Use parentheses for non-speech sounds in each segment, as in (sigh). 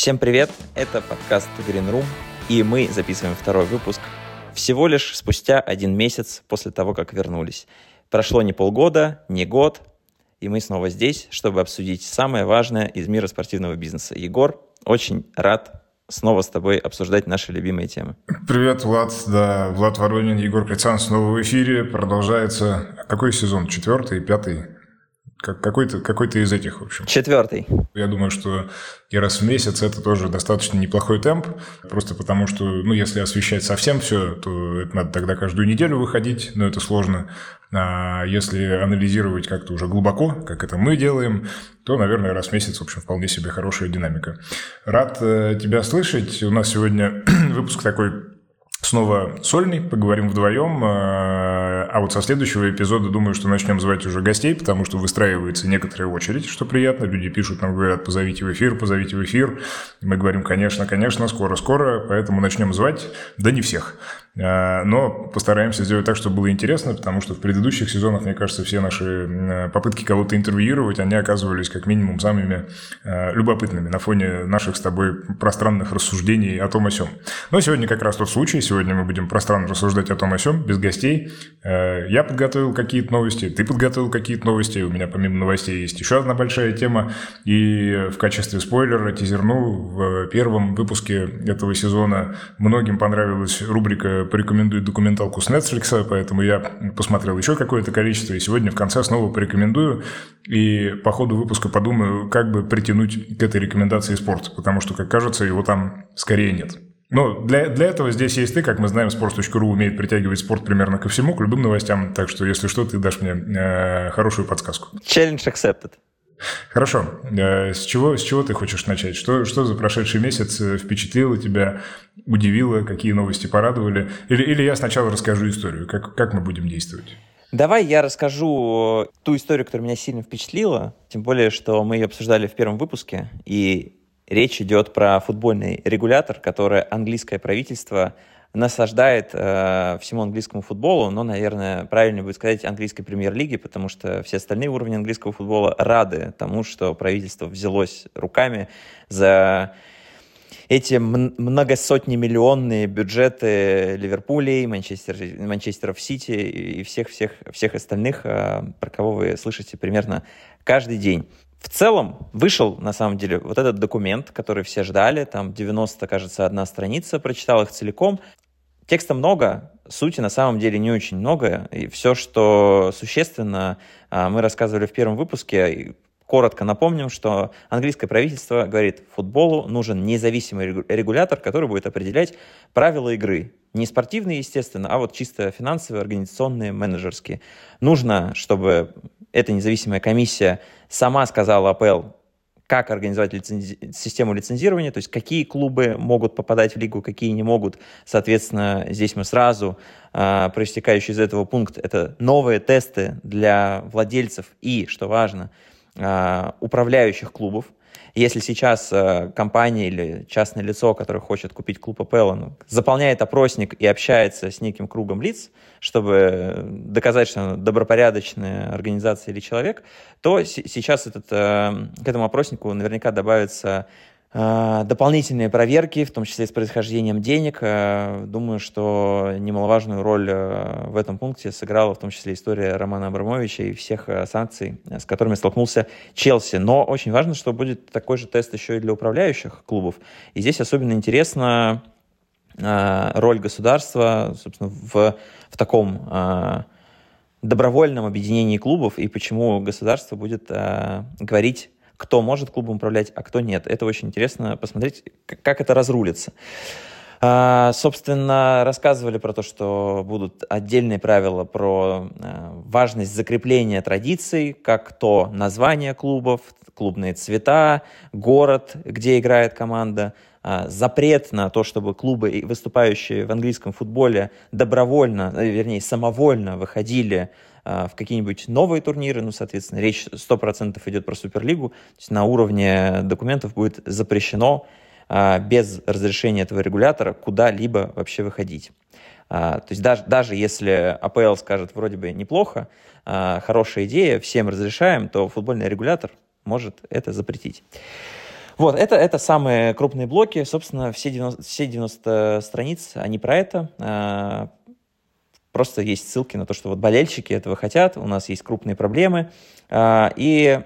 Всем привет, это подкаст Green Room, и мы записываем второй выпуск всего лишь спустя один месяц после того, как вернулись. Прошло не полгода, не год, и мы снова здесь, чтобы обсудить самое важное из мира спортивного бизнеса. Егор, очень рад снова с тобой обсуждать наши любимые темы. Привет, Влад. Да, Влад Воронин, Егор Крицан снова в эфире. Продолжается... Какой сезон? Четвертый, пятый? Как, какой-то, какой-то из этих, в общем. Четвертый. Я думаю, что и раз в месяц это тоже достаточно неплохой темп, просто потому что, ну, если освещать совсем все, то это надо тогда каждую неделю выходить, но это сложно. А если анализировать как-то уже глубоко, как это мы делаем, то, наверное, раз в месяц, в общем, вполне себе хорошая динамика. Рад э, тебя слышать. У нас сегодня (clears throat) выпуск такой снова сольный, поговорим вдвоем. А, вот со следующего эпизода думаю, что начнем звать уже гостей, потому что выстраивается некоторая очередь, что приятно. Люди пишут, нам говорят, позовите в эфир, позовите в эфир. Мы говорим, конечно, конечно, скоро-скоро, поэтому начнем звать. Да не всех. А, но постараемся сделать так, чтобы было интересно, потому что в предыдущих сезонах, мне кажется, все наши попытки кого-то интервьюировать, они оказывались как минимум самыми а, любопытными на фоне наших с тобой пространных рассуждений о том о сём. Но сегодня как раз тот случай, сегодня мы будем пространно рассуждать о том о сём, без гостей. Я подготовил какие-то новости, ты подготовил какие-то новости, у меня помимо новостей есть еще одна большая тема, и в качестве спойлера тизерну в первом выпуске этого сезона многим понравилась рубрика порекомендует документалку с Netflix, поэтому я посмотрел еще какое-то количество, и сегодня в конце снова порекомендую, и по ходу выпуска подумаю, как бы притянуть к этой рекомендации спорт, потому что, как кажется, его там скорее нет. Но для, для этого здесь есть ты, как мы знаем, sports.ru умеет притягивать спорт примерно ко всему, к любым новостям, так что, если что, ты дашь мне э, хорошую подсказку. Challenge accepted. Хорошо. Э, с чего, с чего ты хочешь начать? Что, что за прошедший месяц э, впечатлило тебя, удивило, какие новости порадовали? Или, или я сначала расскажу историю, как, как мы будем действовать? Давай я расскажу ту историю, которая меня сильно впечатлила, тем более, что мы ее обсуждали в первом выпуске, и речь идет про футбольный регулятор, который английское правительство насаждает э, всему английскому футболу, но, наверное, правильно будет сказать английской премьер-лиги, потому что все остальные уровни английского футбола рады тому, что правительство взялось руками за эти многосотни миллионные бюджеты Ливерпулей, Манчестер, Манчестеров Сити и всех-всех всех остальных, э, про кого вы слышите примерно каждый день. В целом вышел, на самом деле, вот этот документ, который все ждали, там 90, кажется, одна страница, прочитал их целиком. Текста много, сути на самом деле не очень много, и все, что существенно, а, мы рассказывали в первом выпуске. Коротко напомним, что английское правительство говорит, футболу нужен независимый регулятор, который будет определять правила игры. Не спортивные, естественно, а вот чисто финансовые, организационные, менеджерские. Нужно, чтобы эта независимая комиссия сама сказала АПЛ, как организовать лицензи... систему лицензирования, то есть какие клубы могут попадать в лигу, какие не могут. Соответственно, здесь мы сразу, э, проистекающий из этого пункт, это новые тесты для владельцев и, что важно, э, управляющих клубов. Если сейчас э, компания или частное лицо, которое хочет купить клуб АПЛ, заполняет опросник и общается с неким кругом лиц, чтобы доказать, что она добропорядочная организация или человек, то сейчас этот, э, к этому опроснику наверняка добавится Э, дополнительные проверки, в том числе с происхождением денег. Э, думаю, что немаловажную роль э, в этом пункте сыграла в том числе история Романа Абрамовича и всех санкций, с которыми столкнулся Челси. Но очень важно, что будет такой же тест еще и для управляющих клубов. И здесь особенно интересна роль государства собственно, в, в таком добровольном объединении клубов и почему государство будет говорить кто может клубом управлять, а кто нет. Это очень интересно посмотреть, как это разрулится. А, собственно, рассказывали про то, что будут отдельные правила про а, важность закрепления традиций, как то название клубов, клубные цвета, город, где играет команда, запрет на то, чтобы клубы, выступающие в английском футболе, добровольно, э, вернее, самовольно выходили а, в какие-нибудь новые турниры, ну, соответственно, речь 100% идет про Суперлигу, то есть на уровне документов будет запрещено а, без разрешения этого регулятора куда-либо вообще выходить. А, то есть даже, даже если АПЛ скажет вроде бы неплохо, хорошая идея, всем разрешаем, то футбольный регулятор может это запретить. Вот, это, это самые крупные блоки. Собственно, все 90, все 90 страниц, они про это. А, просто есть ссылки на то, что вот болельщики этого хотят, у нас есть крупные проблемы. А, и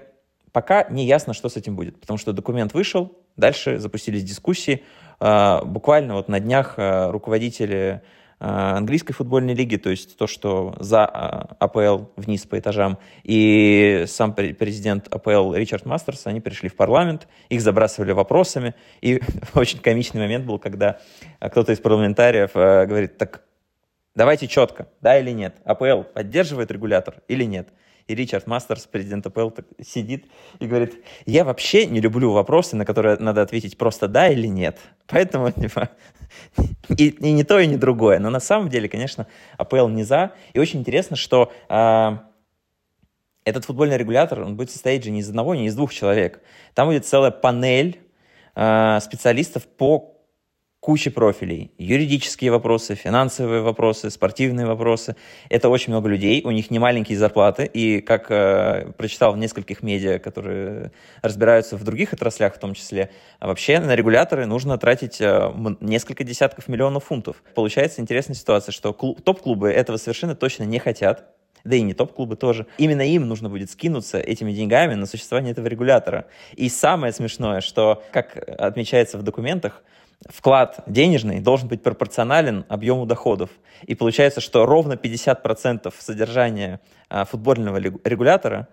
пока не ясно, что с этим будет, потому что документ вышел, дальше запустились дискуссии. А, буквально вот на днях руководители английской футбольной лиги, то есть то, что за э, АПЛ вниз по этажам, и сам президент АПЛ Ричард Мастерс, они пришли в парламент, их забрасывали вопросами, и (laughs) очень комичный момент был, когда кто-то из парламентариев э, говорит, так давайте четко, да или нет, АПЛ поддерживает регулятор или нет. И Ричард Мастерс, президент АПЛ, сидит и говорит, я вообще не люблю вопросы, на которые надо ответить просто да или нет. Поэтому (laughs) типа, и, и не то, и не другое. Но на самом деле, конечно, АПЛ не за. И очень интересно, что э, этот футбольный регулятор, он будет состоять же не из одного, не из двух человек. Там будет целая панель э, специалистов по куча профилей. Юридические вопросы, финансовые вопросы, спортивные вопросы. Это очень много людей, у них не маленькие зарплаты. И как э, прочитал в нескольких медиа, которые разбираются в других отраслях в том числе, вообще на регуляторы нужно тратить э, несколько десятков миллионов фунтов. Получается интересная ситуация, что топ-клубы этого совершенно точно не хотят, да и не топ-клубы тоже. Именно им нужно будет скинуться этими деньгами на существование этого регулятора. И самое смешное, что, как отмечается в документах, вклад денежный должен быть пропорционален объему доходов. И получается, что ровно 50% содержания а, футбольного регулятора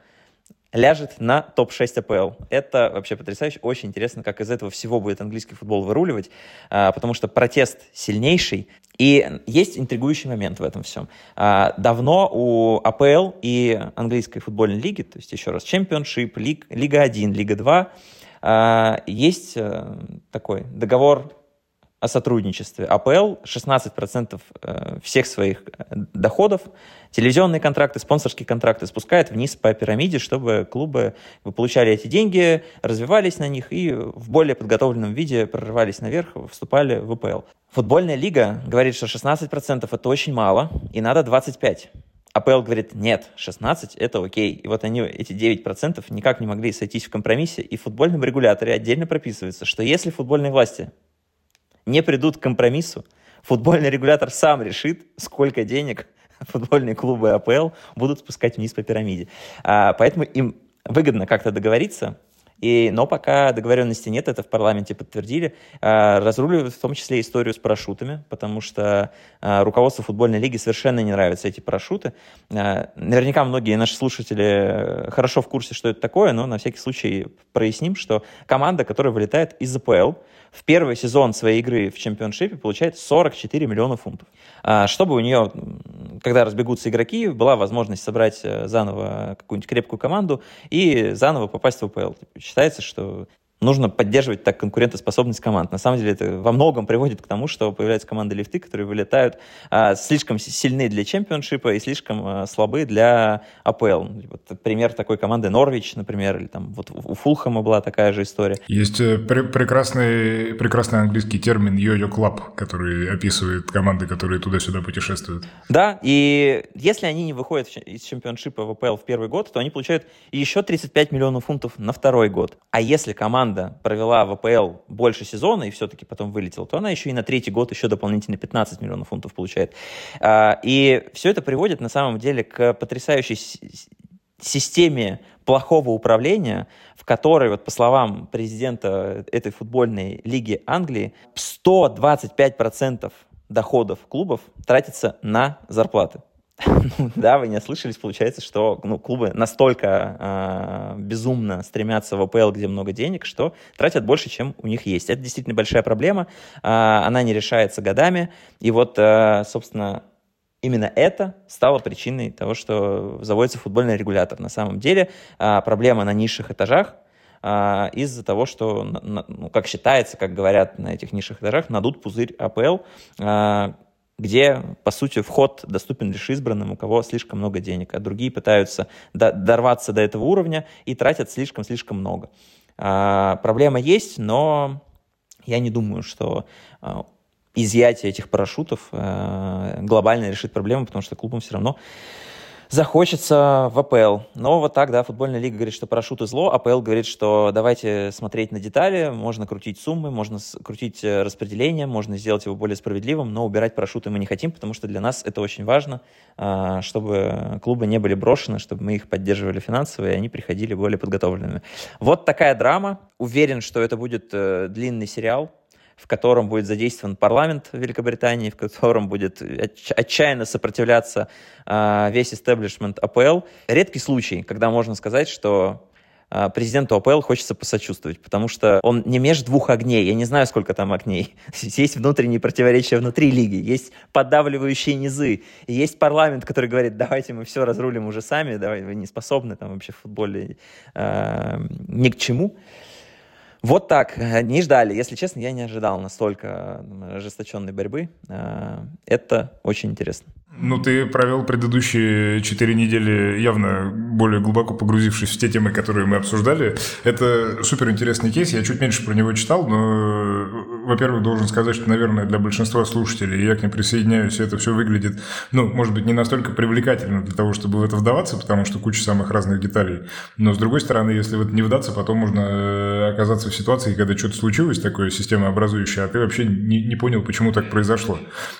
ляжет на топ-6 АПЛ. Это вообще потрясающе, очень интересно, как из этого всего будет английский футбол выруливать, а, потому что протест сильнейший, и есть интригующий момент в этом всем. А, давно у АПЛ и английской футбольной лиги, то есть еще раз, чемпионшип, лиг, Лига 1, Лига 2, а, есть э, такой договор о сотрудничестве. АПЛ 16% э, всех своих э, доходов, телевизионные контракты, спонсорские контракты спускает вниз по пирамиде, чтобы клубы получали эти деньги, развивались на них и в более подготовленном виде прорывались наверх, вступали в АПЛ. Футбольная лига говорит, что 16% это очень мало, и надо 25%. АПЛ говорит, нет, 16 это окей. И вот они, эти 9% никак не могли сойтись в компромиссе, и в футбольном регуляторе отдельно прописывается, что если футбольные власти не придут к компромиссу, футбольный регулятор сам решит, сколько денег (laughs) футбольные клубы АПЛ будут спускать вниз по пирамиде. А, поэтому им выгодно как-то договориться, и, но пока договоренности нет, это в парламенте подтвердили, а, разруливают в том числе историю с парашютами, потому что а, руководству футбольной лиги совершенно не нравятся эти парашюты. А, наверняка многие наши слушатели хорошо в курсе, что это такое, но на всякий случай проясним, что команда, которая вылетает из АПЛ, в первый сезон своей игры в чемпионшипе получает 44 миллиона фунтов. Чтобы у нее, когда разбегутся игроки, была возможность собрать э, заново какую-нибудь крепкую команду и заново попасть в АПЛ считается, что нужно поддерживать так конкурентоспособность команд. На самом деле это во многом приводит к тому, что появляются команды лифты, которые вылетают а, слишком сильны для чемпионшипа и слишком а, слабы для АПЛ. Вот пример такой команды Норвич, например, или там вот у Фулхэма была такая же история. Есть э, пр прекрасный, прекрасный английский термин «йо-йо клаб», который описывает команды, которые туда-сюда путешествуют. Да, и если они не выходят из чемпионшипа в АПЛ в первый год, то они получают еще 35 миллионов фунтов на второй год. А если команда команда провела в АПЛ больше сезона и все-таки потом вылетела, то она еще и на третий год еще дополнительно 15 миллионов фунтов получает. А, и все это приводит на самом деле к потрясающей системе плохого управления, в которой, вот по словам президента этой футбольной лиги Англии, 125% доходов клубов тратится на зарплаты. (laughs) Да, вы не ослышались, получается, что ну, клубы настолько э, безумно стремятся в АПЛ, где много денег, что тратят больше, чем у них есть. Это действительно большая проблема, э, она не решается годами, и вот, э, собственно, именно это стало причиной того, что заводится футбольный регулятор. На самом деле э, проблема на низших этажах, из-за того, что, ну, как считается, как говорят на этих низших этажах, надут пузырь АПЛ, где, по сути, вход доступен лишь избранным, у кого слишком много денег, а другие пытаются дорваться до этого уровня и тратят слишком-слишком много. А, проблема есть, но я не думаю, что а, изъятие этих парашютов а, глобально решит проблему, потому что клубам все равно захочется в АПЛ. Но вот так, да, футбольная лига говорит, что парашют и зло, АПЛ говорит, что давайте смотреть на детали, можно крутить суммы, можно крутить э, распределение, можно сделать его более справедливым, но убирать парашюты мы не хотим, потому что для нас это очень важно, а, чтобы клубы не были брошены, чтобы мы их поддерживали финансово, и они приходили более подготовленными. Вот такая драма. Уверен, что это будет э, длинный сериал, в котором будет задействован парламент Великобритании, в котором будет отчаянно сопротивляться э, весь истеблишмент АПЛ. Редкий случай, когда можно сказать, что э, президенту АПЛ хочется посочувствовать, потому что он не меж двух огней. Я не знаю, сколько там огней. (laughs) Есть внутренние противоречия внутри лиги, есть поддавливающие низы, есть парламент, который говорит, давайте мы все разрулим уже сами, давай, вы не способны там вообще в футболе э, ни к чему. Вот так, не ждали. Если честно, я не ожидал настолько ожесточенной борьбы. Э, это очень интересно. Ну, ты провел предыдущие четыре недели явно более глубоко погрузившись в те темы, которые мы обсуждали. Это супер интересный кейс. Я чуть меньше про него читал, но, во-первых, должен сказать, что, наверное, для большинства слушателей, я к ним присоединяюсь, это все выглядит, ну, может быть, не настолько привлекательно для того, чтобы в это вдаваться, потому что куча самых разных деталей. Но, с другой стороны, если в это не вдаться, потом можно э, оказаться в ситуации, когда что-то случилось такое системообразующее, а ты вообще не, не понял, почему так произошло.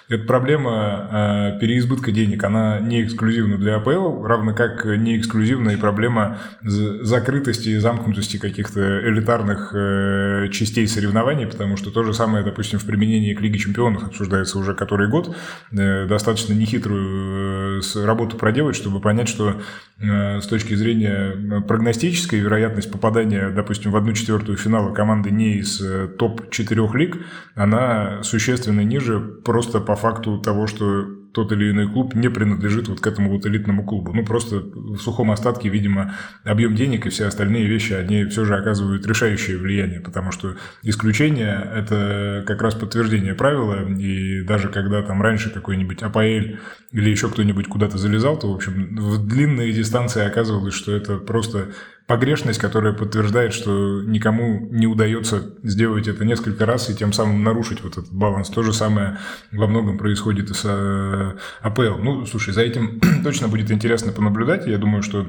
Это проблема э, переизбытка денег, она не эксклюзивна для АПЛ, равно как не эксклюзивна и проблема закрытости и замкнутости каких-то элитарных э, частей соревнований, потому что то же самое, допустим, в применении к Лиге Чемпионов обсуждается уже который год. Э, достаточно нехитрую э, работу проделать, чтобы понять, что э, с точки зрения прогностической вероятность попадания, допустим, в одну четвертую финала команды не из э, топ-4 лиг, она существенно ниже просто по факту того, что тот или иной клуб не принадлежит вот к этому вот элитному клубу. Ну, просто в сухом остатке, видимо, объем денег и все остальные вещи, они все же оказывают решающее влияние, потому что исключение – это как раз подтверждение правила, и даже когда там раньше какой-нибудь АПЛ или еще кто-нибудь куда-то залезал, то, в общем, в длинные дистанции оказывалось, что это просто погрешность, которая подтверждает, что никому не удается сделать это несколько раз и тем самым нарушить вот этот баланс. То же самое во многом происходит и с э, АПЛ. Ну, слушай, за этим (clears throat) точно будет интересно понаблюдать. Я думаю, что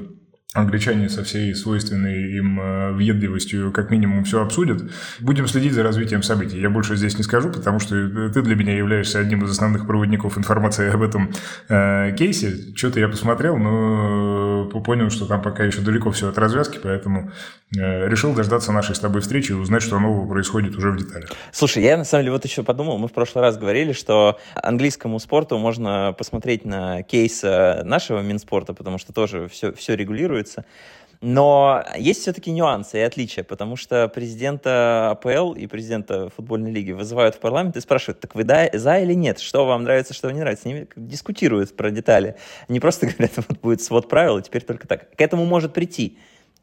англичане со всей свойственной им э, въедливостью как минимум все обсудят. Будем следить за развитием событий. Я больше здесь не скажу, потому что э, ты для меня являешься одним из основных проводников информации об этом э, кейсе. Что-то я посмотрел, но понял, что там пока еще далеко все от развязки, поэтому э, решил дождаться нашей с тобой встречи и узнать, что нового происходит уже в деталях. Слушай, я на самом деле вот еще подумал, мы в прошлый раз говорили, что английскому спорту можно посмотреть на кейс нашего Минспорта, потому что тоже все, все регулирует регулируется. Но есть все-таки нюансы и отличия, потому что президента АПЛ и президента футбольной лиги вызывают в парламент и спрашивают, так вы да, за или нет, что вам нравится, что вам не нравится. С дискутируют про детали. Не просто говорят, вот будет свод правил, и теперь только так. К этому может прийти.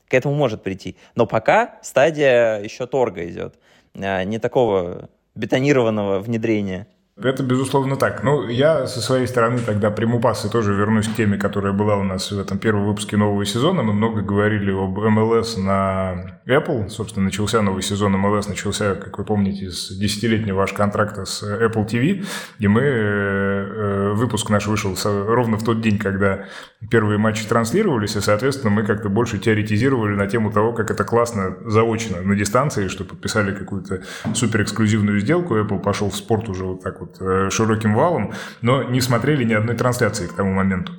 К этому может прийти. Но пока стадия еще торга идет. А, не такого бетонированного внедрения. Это безусловно так. Ну, я со своей стороны тогда приму пас и тоже вернусь к теме, которая была у нас в этом первом выпуске нового сезона. Мы много говорили об МЛС на Apple. Собственно, начался новый сезон МЛС, начался, как вы помните, с десятилетнего ваш контракта с Apple TV. И мы, э, выпуск наш вышел ровно в тот день, когда первые матчи транслировались, и, соответственно, мы как-то больше теоретизировали на тему того, как это классно заочно на дистанции, что подписали какую-то суперэксклюзивную сделку, Apple пошел в спорт уже вот так вот э, широким валом, но не смотрели ни одной трансляции к тому моменту.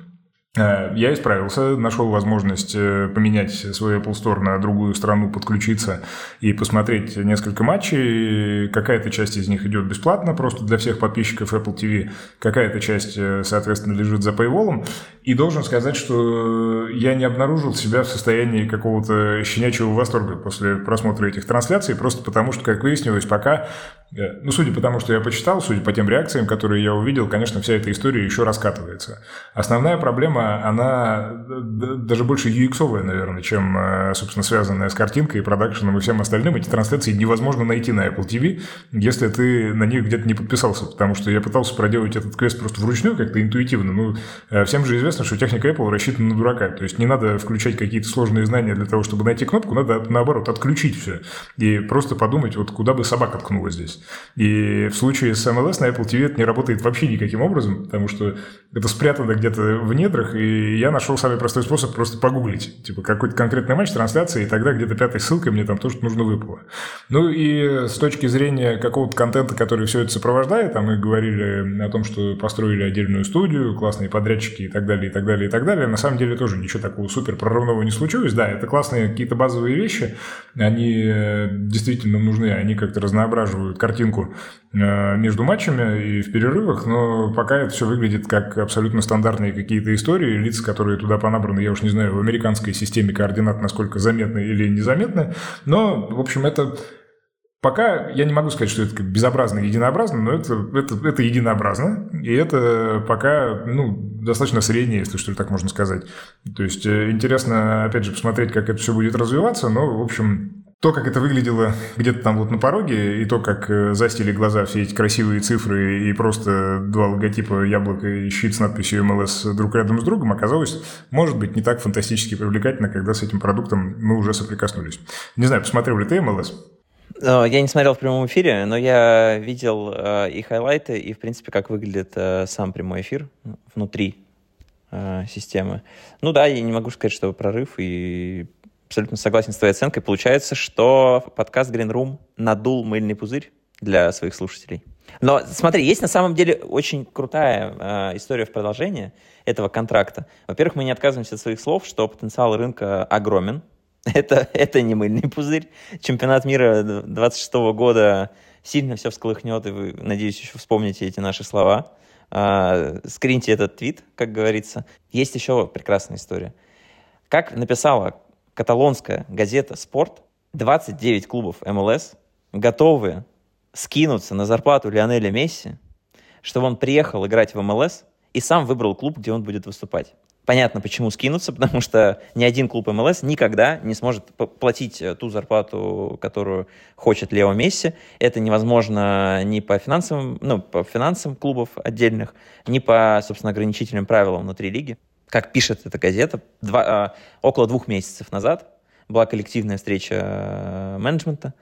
Э, я исправился, нашел возможность э, поменять свой Apple Store на другую страну, подключиться и посмотреть несколько матчей. Какая-то часть из них идет бесплатно, просто для всех подписчиков Apple TV. Какая-то часть, э, соответственно, лежит за paywall. И должен сказать, что я не обнаружил себя в состоянии какого-то щенячьего восторга после просмотра этих трансляций, просто потому что, как выяснилось, пока ну, судя по тому, что я почитал, судя по тем реакциям, которые я увидел, конечно, вся эта история еще раскатывается. Основная проблема, она даже больше UX-овая, наверное, чем, э, собственно, связанная с картинкой, и продакшеном и всем остальным. Эти трансляции невозможно найти на Apple TV, если ты на них где-то не подписался, потому что я пытался проделать этот квест просто вручную, как-то интуитивно. Ну, э, всем же известно, что техника Apple рассчитана на дурака. То есть не надо включать какие-то сложные знания для того, чтобы найти кнопку, надо, наоборот, отключить все. И просто подумать, вот куда бы собака ткнула здесь. И в случае с MLS на Apple TV это не работает вообще никаким образом, потому что это спрятано где-то в недрах, и я нашел самый простой способ просто погуглить. Типа какой-то конкретный матч, трансляция, и тогда где-то пятой ссылкой мне там тоже нужно выпало. Ну и с точки зрения какого-то контента, который все это сопровождает, там мы говорили о том, что построили отдельную студию, классные подрядчики и так далее, и так далее, и так далее. На самом деле тоже ничего такого супер прорывного не случилось. Да, это классные какие-то базовые вещи, они э, действительно нужны, они как-то разноображивают картинку э, между матчами и в перерывах, но пока это все выглядит как абсолютно стандартные какие-то истории, лица, которые туда понабраны, я уж не знаю, в американской системе координат, насколько заметны или незаметны, но, в общем, это Пока я не могу сказать, что это безобразно и единообразно, но это, это, это единообразно, и это пока ну, достаточно среднее, если что ли так можно сказать. То есть э, интересно, опять же, посмотреть, как это все будет развиваться, но, в общем, то, как это выглядело где-то там вот на пороге, и то, как э, застили глаза все эти красивые цифры и просто два логотипа яблоко и щит с надписью MLS друг рядом с другом, оказалось, может быть, не так фантастически привлекательно, когда с этим продуктом мы уже соприкоснулись. Не знаю, посмотрел ли ты MLS? Э, я не смотрел в прямом эфире, но я видел э, и хайлайты, и, в принципе, как выглядит сам прямой эфир внутри системы. Ну да, я не могу сказать, что прорыв, и абсолютно согласен с твоей оценкой. Получается, что подкаст Green Room надул мыльный пузырь для своих слушателей. Но смотри, есть на самом деле очень крутая э, история в продолжении этого контракта. Во-первых, мы не отказываемся от своих слов, что потенциал рынка огромен, (laughs) Это, это не мыльный пузырь. Чемпионат мира 26 года сильно все всколыхнет, и вы, надеюсь, еще вспомните эти наши слова. А, скриньте этот твит, как говорится. Есть еще прекрасная история. Как написала каталонская газета «Спорт», 29 клубов МЛС готовы скинуться на зарплату Лионеля Месси, чтобы он приехал играть в МЛС и сам выбрал клуб, где он будет выступать. Понятно, почему скинуться, (laughs) потому что ни один клуб МЛС никогда не сможет платить э, ту зарплату, которую хочет Лео Месси. Это невозможно ни по финансовым, ну, по финансам клубов отдельных, ни по, собственно, ограничительным правилам внутри лиги. Как пишет эта газета, два, э, около двух месяцев назад была коллективная встреча э, менеджмента,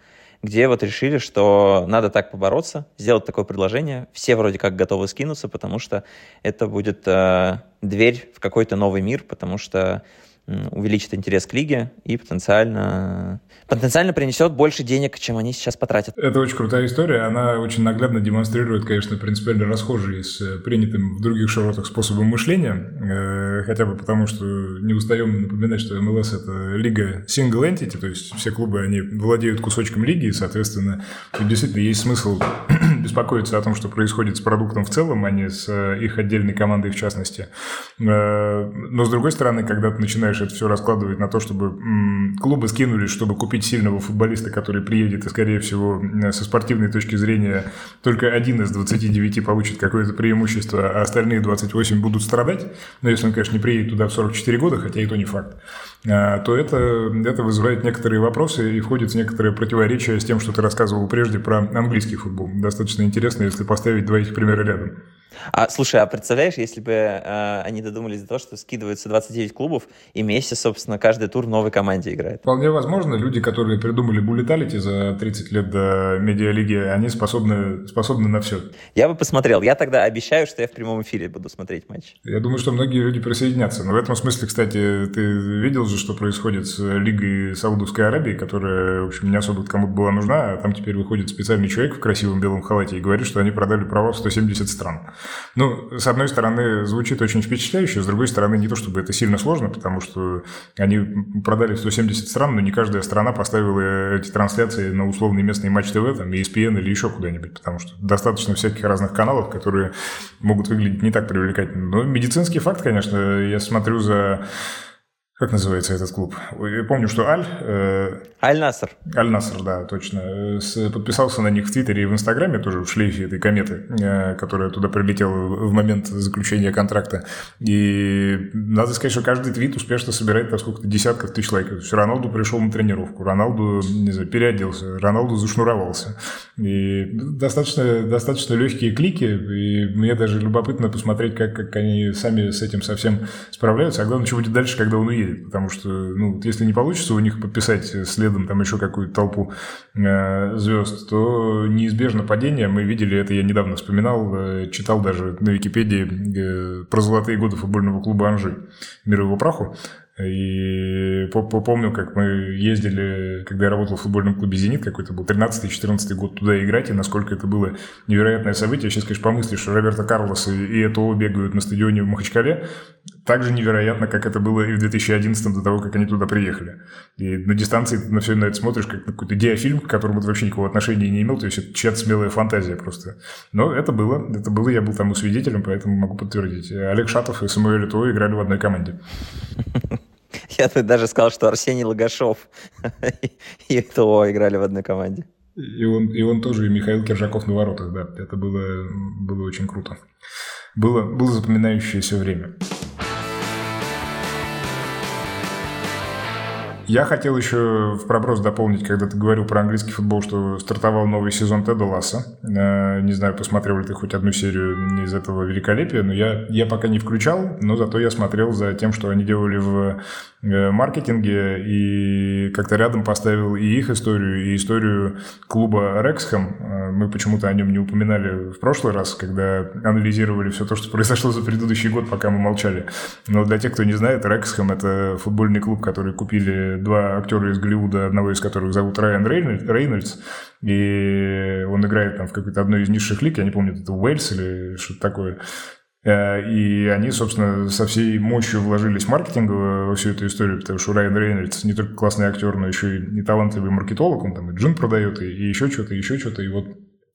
где вот решили, что надо так побороться, сделать такое предложение. Все вроде как готовы скинуться, потому что это будет э, дверь в какой-то новый мир, потому что увеличит интерес к лиге и потенциально, потенциально принесет больше денег, чем они сейчас потратят. Это очень крутая история. Она очень наглядно демонстрирует, конечно, принципиально расхожие с э, принятым в других широтах способом мышления. Э, хотя бы потому, что не устаем напоминать, что МЛС – это лига single entity, то есть все клубы, они владеют кусочком лиги, и, соответственно, действительно есть смысл беспокоиться о том, что происходит с продуктом в целом, а не с э, их отдельной командой в частности. Но, с другой стороны, когда ты начинаешь это все раскладывать на то, чтобы клубы скинулись, чтобы купить сильного футболиста, который приедет и, скорее всего, со спортивной точки зрения только один из 29 получит какое-то преимущество, а остальные 28 будут страдать, но если он, конечно, не приедет туда в 44 года, хотя и то не факт, то это, это вызывает некоторые вопросы и входит в некоторые противоречия с тем, что ты рассказывал прежде про английский футбол. Достаточно интересно, если поставить два этих примера рядом. А, слушай, а представляешь, если бы э, они додумались до того, что скидываются 29 клубов, и Месси, собственно, каждый тур в новой команде играет? Вполне возможно. Люди, которые придумали буллеталити за 30 лет до медиалиги, они способны, способны на все. Я бы посмотрел. Я тогда обещаю, что я в прямом эфире буду смотреть матч. Я думаю, что многие люди присоединятся. Но в этом смысле, кстати, ты видел же, что происходит с Лигой Саудовской Аравии, которая, в общем, не особо кому-то была нужна, а там теперь выходит специальный человек в красивом белом халате и говорит, что они продали права в 170 стран. Ну, с одной стороны, звучит очень впечатляюще, с другой стороны, не то чтобы это сильно сложно, потому что они продали 170 стран, но не каждая страна поставила эти трансляции на условный местный матч ТВ, там, ESPN или еще куда-нибудь, потому что достаточно всяких разных каналов, которые могут выглядеть не так привлекательно. Но медицинский факт, конечно, я смотрю за как называется этот клуб? Я помню, что Аль... Э, Аль-Наср. Аль-Наср, да, точно. С, подписался на них в Твиттере и в Инстаграме, тоже в шлейфе этой кометы, э, которая туда прилетела в момент заключения контракта. И надо сказать, что каждый твит успешно собирает там сколько-то десятков тысяч лайков. То есть Роналду пришел на тренировку, Роналду, не знаю, переоделся, Роналду зашнуровался. И достаточно, достаточно легкие клики, и мне даже любопытно посмотреть, как, как они сами с этим совсем справляются, а главное, что будет дальше, когда он уедет потому что, ну, если не получится у них подписать следом там еще какую-то толпу э, звезд, то неизбежно падение. Мы видели это, я недавно вспоминал, э, читал даже на Википедии э, про золотые годы футбольного клуба Анжи, мир его праху. И помню, как мы ездили, когда я работал в футбольном клубе «Зенит», какой-то был 13-14 год туда играть, и насколько это было невероятное событие. Сейчас, конечно, помыслишь, Роберто Карлос и, Этоо бегают на стадионе в Махачкале. Так же невероятно, как это было и в 2011 до того, как они туда приехали. И на дистанции ты на все на это смотришь, как на какой-то диафильм, к которому ты вообще никакого отношения не имел, то есть это чья-то смелая фантазия просто. Но это было, это было, я был там и свидетелем, поэтому могу подтвердить. Олег Шатов и Самуэль Этоо играли в одной команде. (laughs) Я бы даже сказал, что Арсений Логашов (laughs) и ТО играли в одной команде. И он, и он тоже, и Михаил Киржаков на воротах, да. Это было, было очень круто. Было, было запоминающееся время. Я хотел еще в проброс дополнить, когда ты говорил про английский футбол, что стартовал новый сезон Теда Ласса. Э, не знаю, посмотрел ли ты хоть одну серию из этого великолепия, но я, я пока не включал, но зато я смотрел за тем, что они делали в Э, маркетинге и как-то рядом поставил и их историю, и историю клуба Рексхэм. Э, мы почему-то о нем не упоминали в прошлый раз, когда анализировали все то, что произошло за предыдущий год, пока мы молчали. Но для тех, кто не знает, Рексхэм – это футбольный клуб, который купили два актера из Голливуда, одного из которых зовут Райан Рейнольдс, и он играет там в какой-то одной из низших лиг, я не помню, это Уэльс или что-то такое. Э, и они, собственно, со всей мощью вложились в маркетинг во всю эту историю, потому что Райан Рейнольдс не только классный актер, но еще и талантливый маркетолог, он там и джин продает, и, и еще что-то, и еще что-то. И вот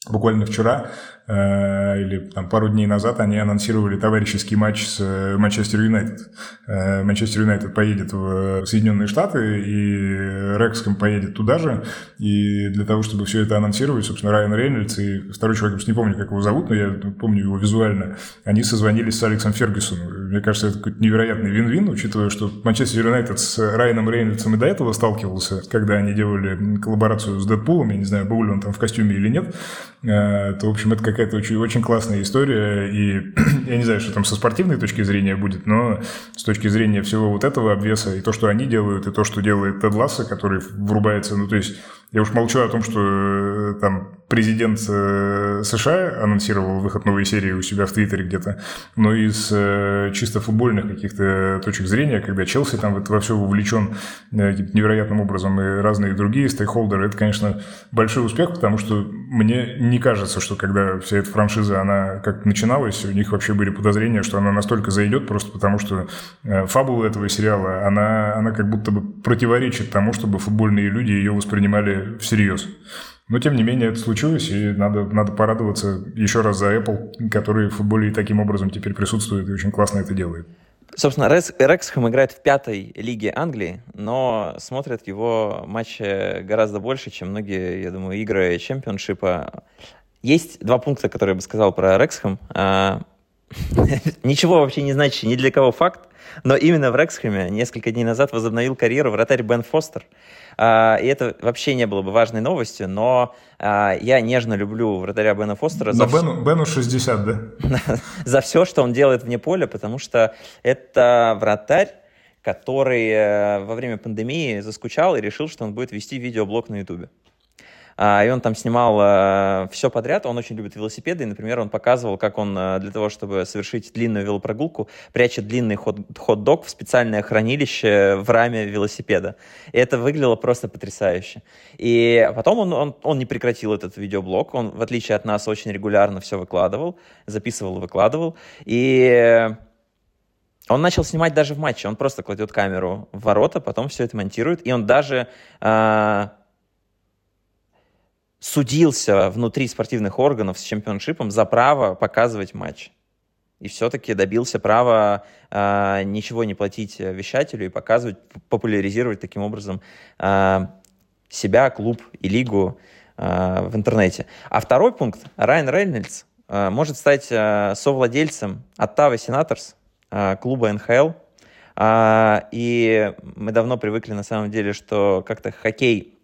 буквально вчера или там, пару дней назад они анонсировали товарищеский матч с э, Манчестер Юнайтед. Э, Манчестер Юнайтед поедет в Соединенные Штаты, и Рекском поедет туда же. И для того, чтобы все это анонсировать, собственно, Райан Рейнольдс и второй человек, я не помню, как его зовут, но я помню его визуально, они созвонились с Алексом Фергюсоном. Мне кажется, это какой-то невероятный вин-вин, учитывая, что Манчестер Юнайтед с Райаном Рейнольдсом и до этого сталкивался, когда они делали коллаборацию с Дэдпулом, я не знаю, был ли он там в костюме или нет, то, в общем, это как какая-то очень, очень классная история, и (clears throat) я не знаю, что там со спортивной точки зрения будет, но с точки зрения всего вот этого обвеса, и то, что они делают, и то, что делает Тед Ласса, который врубается, ну, то есть я уж молчу о том, что э, там президент э, США анонсировал выход новой серии у себя в Твиттере где-то, но из э, чисто футбольных каких-то точек зрения, когда Челси там во все вовлечен невероятным образом и разные другие стейкхолдеры, это, конечно, большой успех, потому что мне не кажется, что когда вся эта франшиза, она как начиналась, у них вообще были подозрения, что она настолько зайдет, просто потому что фабула этого сериала, она, она как будто бы противоречит тому, чтобы футбольные люди ее воспринимали всерьез. Но, тем не менее, это случилось, и надо, надо порадоваться еще раз за Apple, который в футболе таким образом теперь присутствует и очень классно это делает. Собственно, Рексхэм играет в пятой лиге Англии, но смотрят его матчи гораздо больше, чем многие, я думаю, игры чемпионшипа. Есть два пункта, которые я бы сказал про Рексхэм. А, (laughs) ничего вообще не значит ни для кого факт, но именно в Рексхэме несколько дней назад возобновил карьеру вратарь Бен Фостер. А, и это вообще не было бы важной новостью, но а, я нежно люблю вратаря Бена Фостера. Но за Бену, Бену 60, да? (laughs) за все, что он делает вне поля, потому что это вратарь, который э, во время пандемии заскучал и решил, что он будет вести видеоблог на Ютубе. А, и он там снимал э, все подряд. Он очень любит велосипеды, и, например, он показывал, как он э, для того, чтобы совершить длинную велопрогулку, прячет длинный хот-дог в специальное хранилище в раме велосипеда. И это выглядело просто потрясающе. И потом он, он, он не прекратил этот видеоблог. Он, в отличие от нас, очень регулярно все выкладывал, записывал и выкладывал. И он начал снимать даже в матче. Он просто кладет камеру в ворота, потом все это монтирует. И он даже э, судился внутри спортивных органов с чемпионшипом за право показывать матч. И все-таки добился права э, ничего не платить вещателю и показывать, популяризировать таким образом э, себя, клуб и лигу э, в интернете. А второй пункт. Райан Рейнольдс э, может стать э, совладельцем Оттавы Сенаторс, э, клуба НХЛ. Э, и мы давно привыкли, на самом деле, что как-то хоккей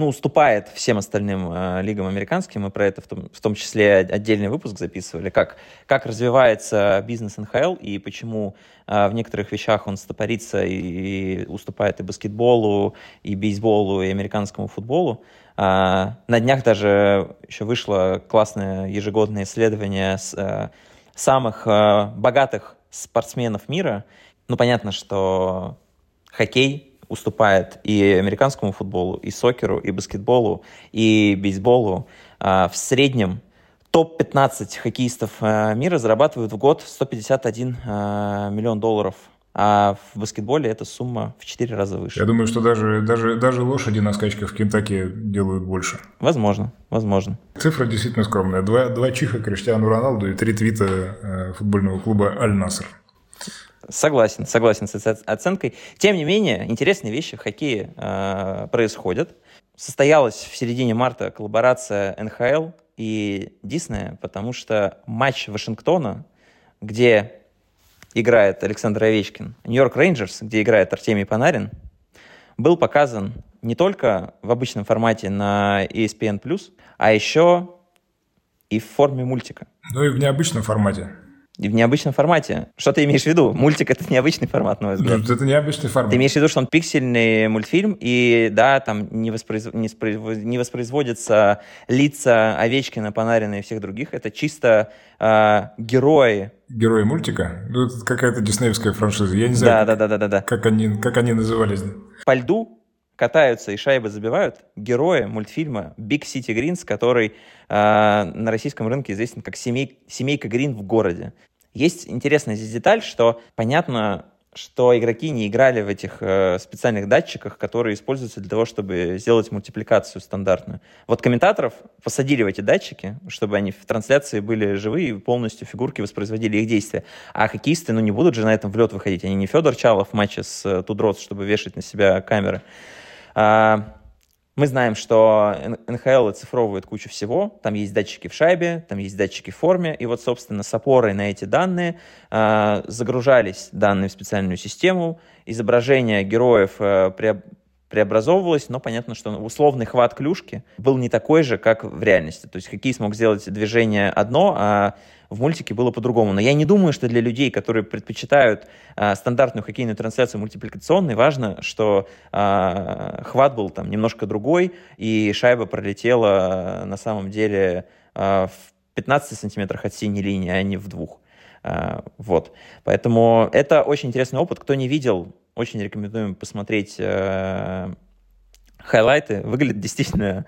ну, уступает всем остальным э, лигам американским. Мы про это в том, в том числе отдельный выпуск записывали, как, как развивается бизнес НХЛ и почему э, в некоторых вещах он стопорится и, и уступает и баскетболу, и бейсболу, и американскому футболу. Э, на днях даже еще вышло классное ежегодное исследование с, э, самых э, богатых спортсменов мира. Ну, понятно, что хоккей уступает и американскому футболу, и сокеру, и баскетболу, и бейсболу. А, в среднем топ-15 хоккеистов а, мира зарабатывают в год 151 а, миллион долларов а в баскетболе эта сумма в 4 раза выше. Я думаю, что даже, даже, даже лошади на скачках в Кентаки делают больше. Возможно, возможно. Цифра действительно скромная. Два, два чиха Криштиану Роналду и три твита э, футбольного клуба «Аль-Наср». Согласен, согласен с оценкой. Тем не менее, интересные вещи в хоккее э, происходят. Состоялась в середине марта коллаборация НХЛ и Диснея, потому что матч Вашингтона, где играет Александр Овечкин, Нью-Йорк Рейнджерс, где играет Артемий Панарин, был показан не только в обычном формате на ESPN+, а еще и в форме мультика. Ну и в необычном формате в необычном формате. Что ты имеешь в виду? Мультик — это необычный формат, на мой взгляд. Это необычный формат. Ты имеешь в виду, что он пиксельный мультфильм, и да, там не, воспроиз... не, спроиз... не воспроизводятся лица Овечкина, Панарина и всех других. Это чисто э, герои. Герои мультика? Ну, это какая-то диснеевская франшиза. Я не знаю, да, как, да, да, да, да. Как, они, как они назывались. По льду катаются и шайбы забивают герои мультфильма Big City Greens, который э, на российском рынке известен как семей, «Семейка Грин в городе». Есть интересная здесь деталь, что понятно, что игроки не играли в этих э, специальных датчиках, которые используются для того, чтобы сделать мультипликацию стандартную. Вот комментаторов посадили в эти датчики, чтобы они в трансляции были живые и полностью фигурки воспроизводили их действия. А хоккеисты, ну, не будут же на этом в лед выходить. Они не Федор Чалов в матче с э, Тудрос, чтобы вешать на себя камеры. А, мы знаем, что НХЛ оцифровывает кучу всего. Там есть датчики в шайбе, там есть датчики в форме. И вот, собственно, с опорой на эти данные э, загружались данные в специальную систему. Изображение героев э, преобразовывалось, но понятно, что условный хват клюшки был не такой же, как в реальности. То есть хоккей смог сделать движение одно, а в мультике было по-другому. Но я не думаю, что для людей, которые предпочитают а, стандартную хоккейную трансляцию мультипликационной, важно, что а, хват был там немножко другой, и шайба пролетела на самом деле а, в 15 сантиметрах от синей линии, а не в двух. А, вот. Поэтому это очень интересный опыт. Кто не видел, очень рекомендуем посмотреть э, хайлайты. Выглядит действительно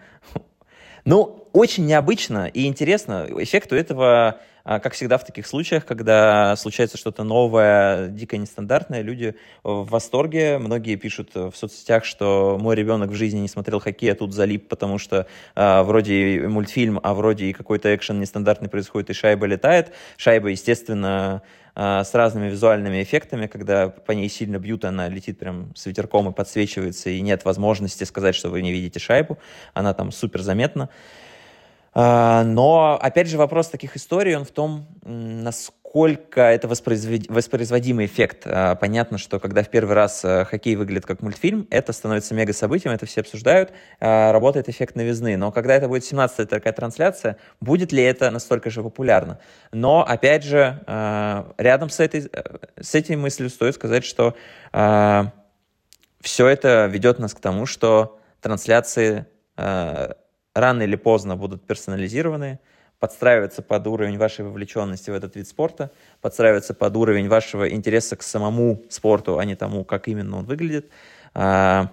ну, очень необычно и интересно. Эффект у этого, а, как всегда в таких случаях, когда случается что-то новое, дико нестандартное, люди в восторге. Многие пишут в соцсетях, что мой ребенок в жизни не смотрел хоккей, а тут залип, потому что э, вроде мультфильм, а вроде и какой-то экшен нестандартный происходит, и шайба летает. Шайба, естественно, а, с разными визуальными эффектами, когда по ней сильно бьют, она летит прям с ветерком и подсвечивается, и нет возможности сказать, что вы не видите шайбу, она там супер заметна. А, но, опять же, вопрос таких историй, он в том, насколько насколько это воспроизводимый эффект. А, понятно, что когда в первый раз а, хоккей выглядит как мультфильм, это становится мега событием, это все обсуждают, а, работает эффект новизны. Но когда это будет 17-я такая трансляция, будет ли это настолько же популярно? Но, опять же, рядом с этой, с этой мыслью стоит сказать, что все это ведет нас к тому, что трансляции рано или поздно будут персонализированы, подстраиваться под уровень вашей вовлеченности в этот вид спорта, подстраиваться под уровень вашего интереса к самому спорту, а не тому, как именно он выглядит. А,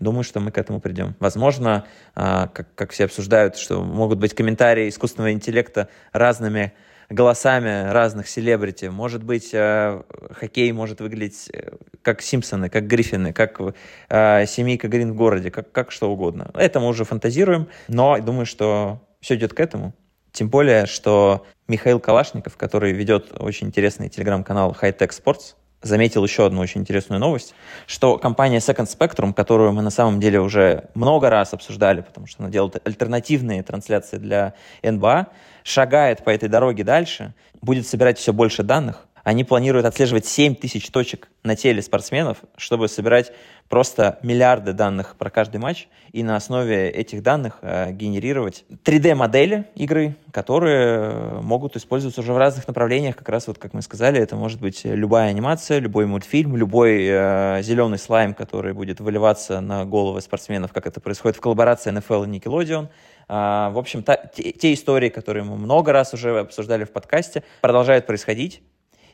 думаю, что мы к этому придем. Возможно, а, как, как все обсуждают, что могут быть комментарии искусственного интеллекта разными голосами разных селебрити. Может быть, э, хоккей может выглядеть э, как Симпсоны, как Гриффины, как э, семейка Грин в городе, как, как что угодно. Это мы уже фантазируем, но думаю, что все идет к этому. Тем более, что Михаил Калашников, который ведет очень интересный телеграм-канал High Tech Sports, заметил еще одну очень интересную новость, что компания Second Spectrum, которую мы на самом деле уже много раз обсуждали, потому что она делает альтернативные трансляции для НБА, шагает по этой дороге дальше, будет собирать все больше данных, они планируют отслеживать 7 тысяч точек на теле спортсменов, чтобы собирать просто миллиарды данных про каждый матч и на основе этих данных э, генерировать 3D-модели игры, которые могут использоваться уже в разных направлениях. Как раз вот, как мы сказали, это может быть любая анимация, любой мультфильм, любой э, зеленый слайм, который будет выливаться на головы спортсменов, как это происходит в коллаборации NFL и Nickelodeon. А, в общем, та, те, те истории, которые мы много раз уже обсуждали в подкасте, продолжают происходить.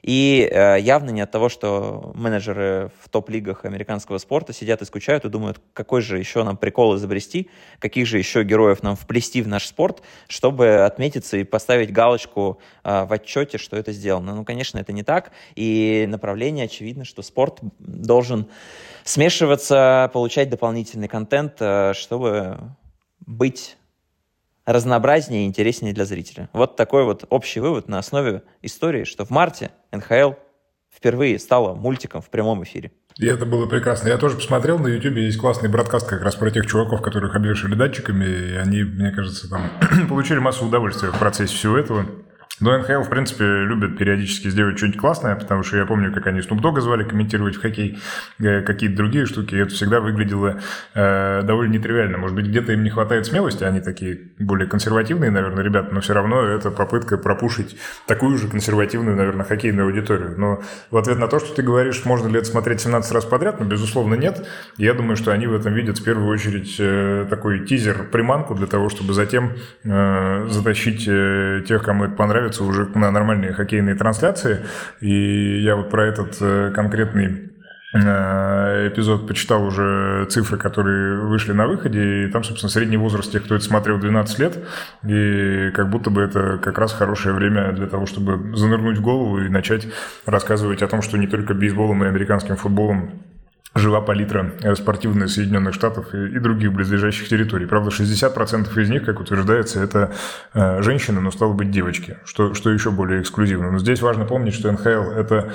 И э, явно не от того, что менеджеры в топ-лигах американского спорта сидят и скучают и думают, какой же еще нам прикол изобрести, каких же еще героев нам вплести в наш спорт, чтобы отметиться и поставить галочку э, в отчете, что это сделано. Ну, конечно, это не так. И направление очевидно, что спорт должен смешиваться, получать дополнительный контент, э, чтобы быть разнообразнее и интереснее для зрителя. Вот такой вот общий вывод на основе истории, что в марте НХЛ впервые стала мультиком в прямом эфире. И это было прекрасно. Я тоже посмотрел, на YouTube есть классный бродкаст как раз про тех чуваков, которых обвешали датчиками, и они, мне кажется, там (clears throat) получили массу удовольствия в процессе всего этого. Но НХЛ, в принципе, любят периодически сделать что-нибудь классное, потому что я помню, как они Snoop Dogg звали комментировать в хоккей э, какие-то другие штуки, и это всегда выглядело э, довольно нетривиально. Может быть, где-то им не хватает смелости, они такие более консервативные, наверное, ребята, но все равно это попытка пропушить такую же консервативную, наверное, хоккейную аудиторию. Но в ответ на то, что ты говоришь, можно ли это смотреть 17 раз подряд, ну, безусловно, нет. Я думаю, что они в этом видят в первую очередь э, такой тизер, приманку для того, чтобы затем э, затащить э, тех, кому это понравится, становятся уже на нормальные хоккейные трансляции. И я вот про этот э, конкретный э, эпизод почитал уже цифры, которые вышли на выходе, и там, собственно, средний возраст тех, кто это смотрел, 12 лет, и как будто бы это как раз хорошее время для того, чтобы занырнуть в голову и начать рассказывать о том, что не только бейсболом и американским футболом жива палитра э, спортивная Соединенных Штатов и, других близлежащих территорий. Правда, 60% из них, как утверждается, это э, женщины, но стало быть девочки, что, что еще более эксклюзивно. Но здесь важно помнить, что НХЛ – это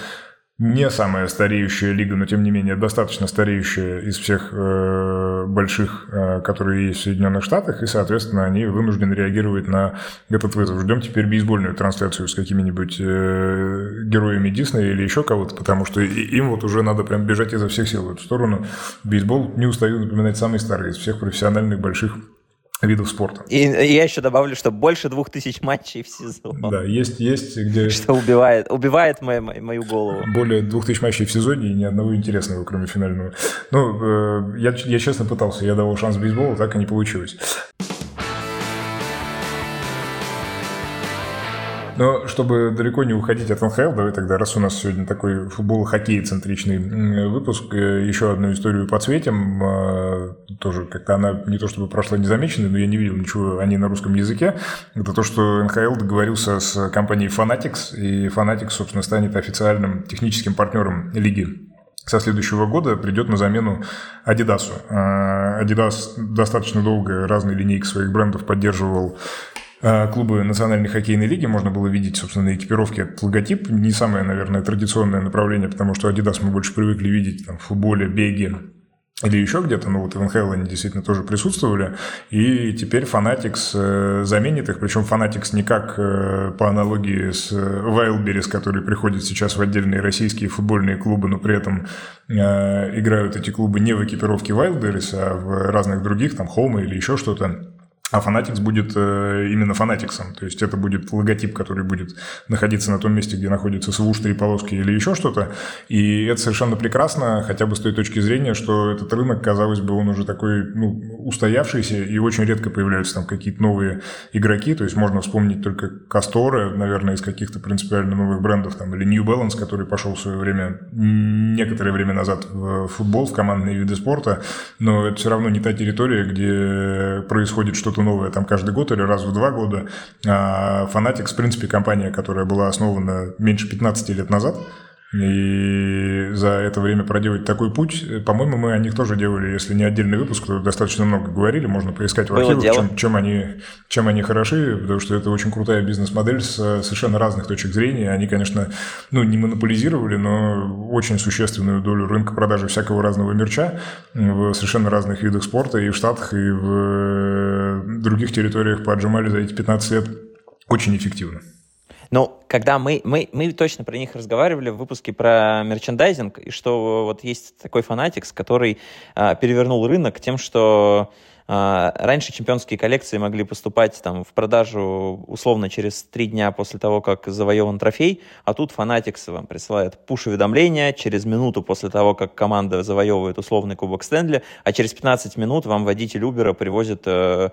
не самая стареющая лига, но тем не менее достаточно стареющая из всех э, больших, э, которые есть в Соединенных Штатах, и, соответственно, они вынуждены реагировать на этот вызов. Ждем теперь бейсбольную трансляцию с какими-нибудь э, героями Диснея или еще кого-то, потому что им вот уже надо прям бежать изо всех сил в эту сторону. Бейсбол, не устаю напоминать, самый старый из всех профессиональных больших видов спорта. И, и я еще добавлю, что больше двух тысяч матчей в сезон. Да, есть, есть где... (laughs) Что убивает, убивает мою, мою голову. Более двух тысяч матчей в сезоне и ни одного интересного, кроме финального. Ну, э, я, я честно пытался, я давал шанс бейсболу, так и не получилось. Но чтобы далеко не уходить от НХЛ, давай тогда, раз у нас сегодня такой футбол-хоккей центричный выпуск, э, еще одну историю подсветим. А, тоже как-то она не то чтобы прошла незамеченной, но я не видел ничего о ней на русском языке. Это то, что НХЛ договорился с компанией Fanatics, и Fanatics, собственно, станет официальным техническим партнером лиги со следующего года придет на замену Adidas. А, Adidas достаточно долго разные линейки своих брендов поддерживал Э, клубы Национальной хоккейной лиги можно было видеть, собственно, на экипировке. Этот логотип. Не самое, наверное, традиционное направление, потому что Adidas мы больше привыкли видеть там, в футболе, беге, или еще где-то, но вот в НХЛ они действительно тоже присутствовали, и теперь Fanatics э, заменит их, причем Fanatics не как э, по аналогии с Wildberries, который приходит сейчас в отдельные российские футбольные клубы, но при этом играют эти клубы не в экипировке Wildberries, а в разных других, там, Home или еще что-то, а Fanatics будет э, именно Fanatics. То есть это будет логотип, который будет находиться на том месте, где находится свуш, три полоски или еще что-то. И это совершенно прекрасно, хотя бы с той точки зрения, что этот рынок, казалось бы, он уже такой ну, устоявшийся, и очень редко появляются там какие-то новые игроки. То есть можно вспомнить только Касторы, наверное, из каких-то принципиально новых брендов, там, или New Balance, который пошел в свое время, некоторое время назад в футбол, в командные виды спорта. Но это все равно не та территория, где происходит что-то новое там каждый год или раз в два года. А Fanatics, в принципе, компания, которая была основана меньше 15 лет назад, и за это время проделать такой путь, по-моему, мы о них тоже делали, если не отдельный выпуск, то достаточно много говорили, можно поискать в архивах, чем, чем, они, чем они хороши, потому что это очень крутая бизнес-модель с совершенно разных точек зрения. Они, конечно, ну, не монополизировали, но очень существенную долю рынка продажи всякого разного мерча в совершенно разных видах спорта и в Штатах, и в других территориях поджимали за эти 15 лет очень эффективно. Но когда мы, мы, мы точно про них разговаривали в выпуске про мерчендайзинг, и что вот есть такой фанатикс, который а, перевернул рынок тем, что раньше чемпионские коллекции могли поступать там, в продажу условно через три дня после того, как завоеван трофей, а тут Fanatics вам присылает пуш-уведомления через минуту после того, как команда завоевывает условный кубок Стэнли, а через 15 минут вам водитель Убера привозит э,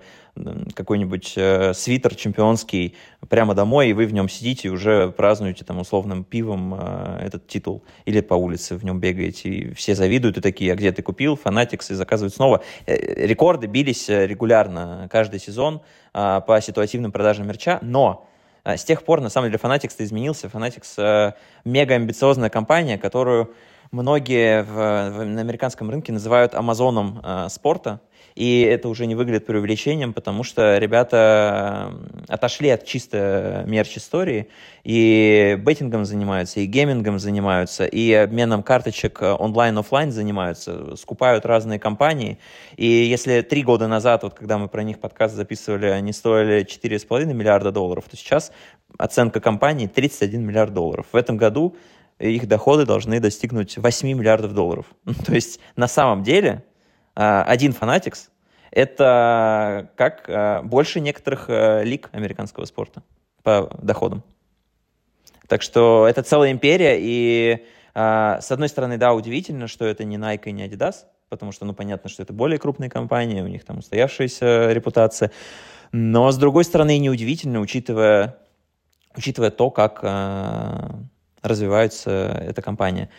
какой-нибудь э, свитер чемпионский прямо домой, и вы в нем сидите и уже празднуете там условным пивом э, этот титул, или по улице в нем бегаете, и все завидуют и такие, а где ты купил? Fanatics, и заказывают снова. Э, рекорды били бились э, регулярно каждый сезон а, по ситуативным продажам мерча, но а, с тех пор, на самом деле, Fanatics изменился. Fanatics э, мега амбициозная компания, которую многие в, в, на американском рынке называют Амазоном э, спорта. И это уже не выглядит преувеличением, потому что ребята отошли от чисто мерч-истории и беттингом занимаются, и геймингом занимаются, и обменом карточек онлайн-офлайн занимаются, скупают разные компании. И если три года назад, вот когда мы про них подкаст записывали, они стоили 4,5 миллиарда долларов, то сейчас оценка компании 31 миллиард долларов. В этом году их доходы должны достигнуть 8 миллиардов долларов. (laughs) То есть на самом деле один Fanatics — это как а, больше некоторых а, лиг американского спорта по доходам. Так что это целая империя, и с одной стороны, да, удивительно, что это не Nike и не Adidas, потому что, ну, понятно, что это более крупные компании, у них там устоявшаяся репутация, но, с другой стороны, неудивительно, учитывая, учитывая то, как э, развивается эта компания.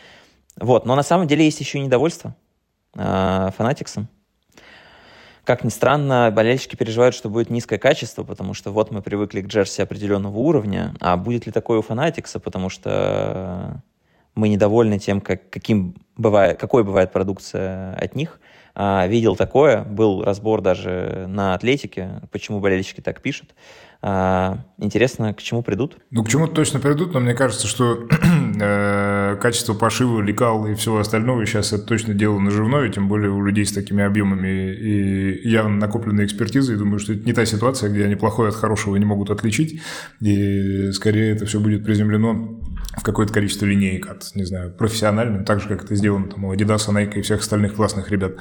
Вот, но на самом деле есть еще недовольство Фанатиксом. Как ни странно, болельщики переживают, что будет низкое качество, потому что вот мы привыкли к джерси определенного уровня, а будет ли такое у Фанатикса, потому что мы недовольны тем, как, каким бывает, какой бывает продукция от них. А, видел такое, был разбор даже на Атлетике, почему болельщики так пишут. А, интересно, к чему придут? Ну, к чему точно придут, но мне кажется, что (clears throat) э, качество пошива, лекал и всего остального сейчас это точно дело наживное, тем более у людей с такими объемами и явно накопленной экспертизой. И думаю, что это не та ситуация, где они плохое от хорошего не могут отличить, и скорее это все будет приземлено в какое-то количество линеек от, не знаю, профессиональным, так же, как это сделано там, у Adidas, Nike и всех остальных классных ребят.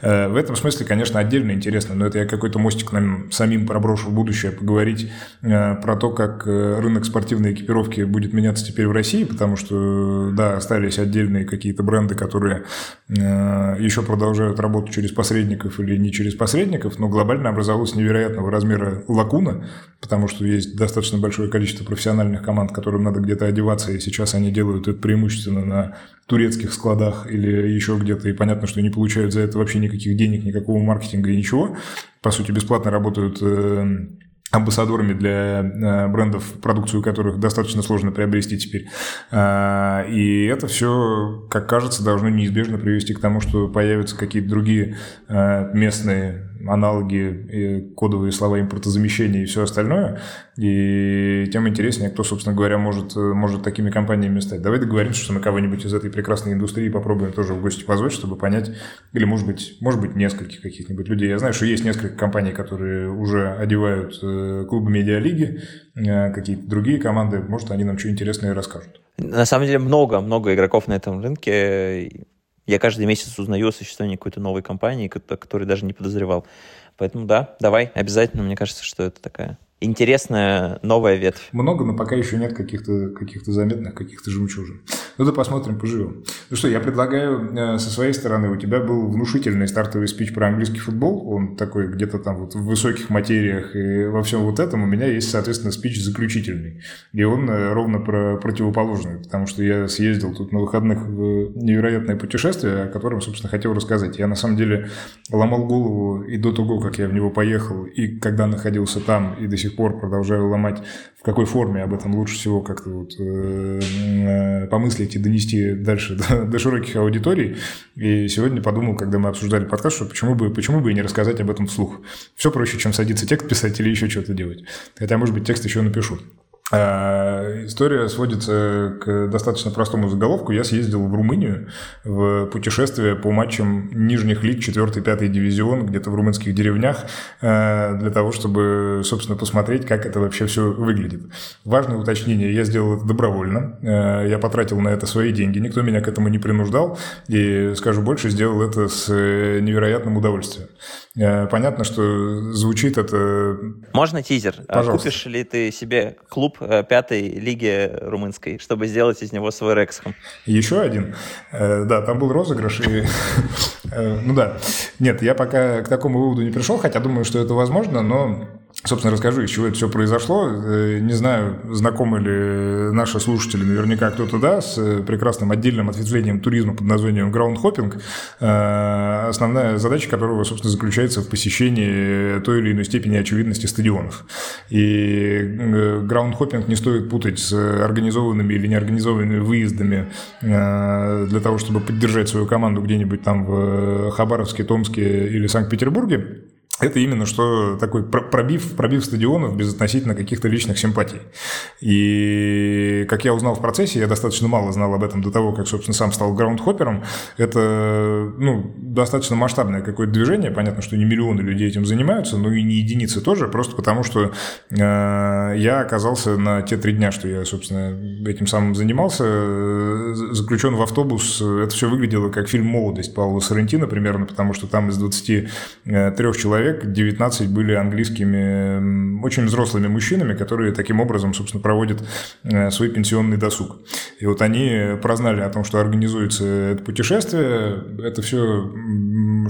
Э, в этом смысле, конечно, отдельно интересно, но это я какой-то мостик нам самим проброшу в будущее поговорить э, про то, как рынок спортивной экипировки будет меняться теперь в России, потому что, да, остались отдельные какие-то бренды, которые э, еще продолжают работать через посредников или не через посредников, но глобально образовалась невероятного размера лакуна, потому что есть достаточно большое количество профессиональных команд, которым надо где-то одеваться, и сейчас они делают это преимущественно на турецких складах или еще где-то, и понятно, что не получают за это вообще никаких денег, никакого маркетинга и ничего. По сути, бесплатно работают амбассадорами для э, брендов, продукцию которых достаточно сложно приобрести теперь. А, и это все, как кажется, должно неизбежно привести к тому, что появятся какие-то другие э, местные аналоги, кодовые слова импортозамещения и все остальное. И тем интереснее, кто, собственно говоря, может, может такими компаниями стать. Давай договоримся, что мы кого-нибудь из этой прекрасной индустрии попробуем тоже в гости позвать, чтобы понять, или, может быть, может быть, нескольких каких-нибудь людей. Я знаю, что есть несколько компаний, которые уже одевают э, клубы медиалиги, э, какие-то другие команды. Может, они нам что интересное расскажут. На самом деле много, много игроков на этом рынке. Я каждый месяц узнаю о существовании какой-то новой компании, которой даже не подозревал. Поэтому да, давай, обязательно. Мне кажется, что это такая интересная новая ветвь. Много, но пока еще нет каких-то каких заметных, каких-то жемчужин. Ну да посмотрим, поживем. Ну что, я предлагаю э, со своей стороны, у тебя был внушительный стартовый спич про английский футбол, он такой где-то там вот в высоких материях и во всем вот этом. У меня есть, соответственно, спич заключительный. И он э, ровно про противоположный, потому что я съездил тут на выходных в невероятное путешествие, о котором, собственно, хотел рассказать. Я на самом деле ломал голову и до того, как я в него поехал, и когда находился там, и до сих пор продолжаю ломать какой форме об этом лучше всего как-то вот, э, э, помыслить и донести дальше до, (laughs) до широких аудиторий. И сегодня подумал, когда мы обсуждали подкаст, что почему бы, почему бы и не рассказать об этом вслух. Все проще, чем садиться текст писать или еще что-то делать. Хотя, может быть, текст еще напишу. А, история сводится к достаточно простому заголовку. Я съездил в Румынию в путешествие по матчам нижних лиг 4-5 дивизион, где-то в румынских деревнях, а, для того, чтобы, собственно, посмотреть, как это вообще все выглядит. Важное уточнение, я сделал это добровольно. А, я потратил на это свои деньги, никто меня к этому не принуждал. И, скажу больше, сделал это с невероятным удовольствием. Понятно, что звучит это... Можно тизер? Пожалуйста. Купишь ли ты себе клуб Э, пятой лиги румынской, чтобы сделать из него свой Рексхэм. Еще один. Э, да, там был розыгрыш. И, (laughs) э, ну да. Нет, я пока к такому выводу не пришел, хотя думаю, что это возможно, но Собственно, расскажу, из чего это все произошло. Э, не знаю, знакомы ли наши слушатели, наверняка кто-то да, с э, прекрасным отдельным ответвлением туризма под названием граунд-хоппинг, э, основная задача которого, собственно, заключается в посещении той или иной степени очевидности стадионов. И граунд-хоппинг не стоит путать с организованными или неорганизованными выездами для того, чтобы поддержать свою команду где-нибудь там в Хабаровске, Томске или Санкт-Петербурге это именно что такой пробив, пробив стадионов без относительно каких-то личных симпатий. И как я узнал в процессе, я достаточно мало знал об этом до того, как, собственно, сам стал граундхоппером, это ну, достаточно масштабное какое-то движение. Понятно, что не миллионы людей этим занимаются, но и не единицы тоже, просто потому что э, я оказался на те три дня, что я, собственно, этим самым занимался, э, заключен в автобус. Это все выглядело как фильм «Молодость» Павла Сарантино примерно, потому что там из 23 человек человек, 19 были английскими, очень взрослыми мужчинами, которые таким образом, собственно, проводят э, свой пенсионный досуг. И вот они прознали о том, что организуется это путешествие. Это все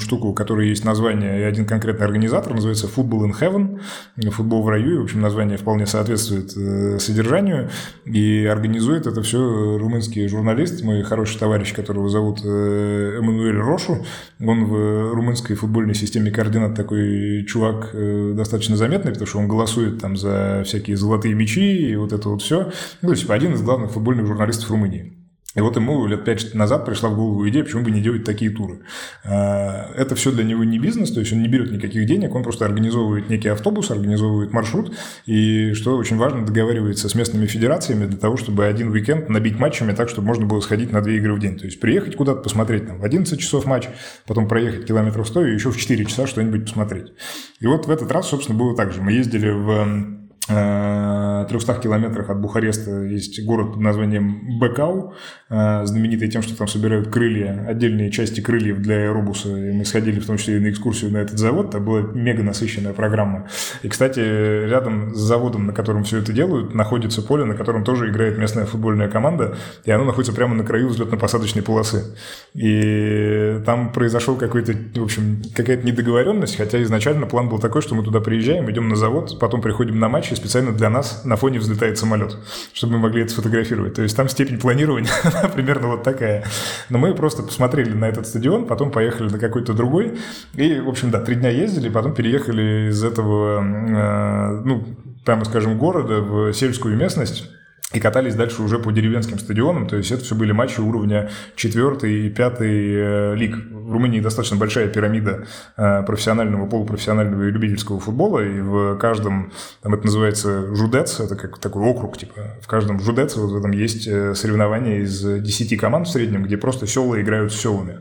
штука, у которой есть название, и один конкретный организатор, называется Football in Heaven, футбол в раю, и, в общем, название вполне соответствует э, содержанию, и организует это все румынский журналист, мой хороший товарищ, которого зовут э, Эммануэль Рошу, он в румынской футбольной системе координат такой чувак э, достаточно заметный, потому что он голосует там за всякие золотые мячи и вот это вот все. Ну, есть один из главных футбольных журналистов Румынии. И вот ему лет пять назад пришла в голову идея, почему бы не делать такие туры. А, это все для него не бизнес, то есть он не берет никаких денег, он просто организовывает некий автобус, организовывает маршрут, и, что очень важно, договаривается с местными федерациями для того, чтобы один уикенд набить матчами так, чтобы можно было сходить на две игры в день. То есть приехать куда-то посмотреть там, в 11 часов матч, потом проехать километров 100 и еще в 4 часа что-нибудь посмотреть. И вот в этот раз, собственно, было так же. Мы ездили в 300 э, километрах от Бухареста есть город под названием Бекау, э, знаменитый тем, что там собирают крылья, отдельные части крыльев для аэробуса. И мы сходили в том числе и на экскурсию на этот завод. Это была мега насыщенная программа. И, кстати, рядом с заводом, на котором все это делают, находится поле, на котором тоже играет местная футбольная команда. И оно находится прямо на краю взлетно-посадочной полосы. И там произошел какой-то, в общем, какая-то недоговоренность, хотя изначально план был такой, что мы туда приезжаем, идем на завод, потом приходим на матч, специально для нас на фоне взлетает самолет, чтобы мы могли это сфотографировать. То есть там степень планирования (laughs) примерно вот такая. Но мы просто посмотрели на этот стадион, потом поехали на какой-то другой. И, в общем, да, три дня ездили, потом переехали из этого, э, ну, прямо скажем, города в сельскую местность и катались дальше уже по деревенским стадионам, то есть это все были матчи уровня 4 и 5 э, лиг. В Румынии достаточно большая пирамида э, профессионального, полупрофессионального и любительского футбола, и в каждом, там это называется жудец, это как такой округ, типа, в каждом жудец вот в этом есть э, соревнования из 10 команд в среднем, где просто села играют с селами.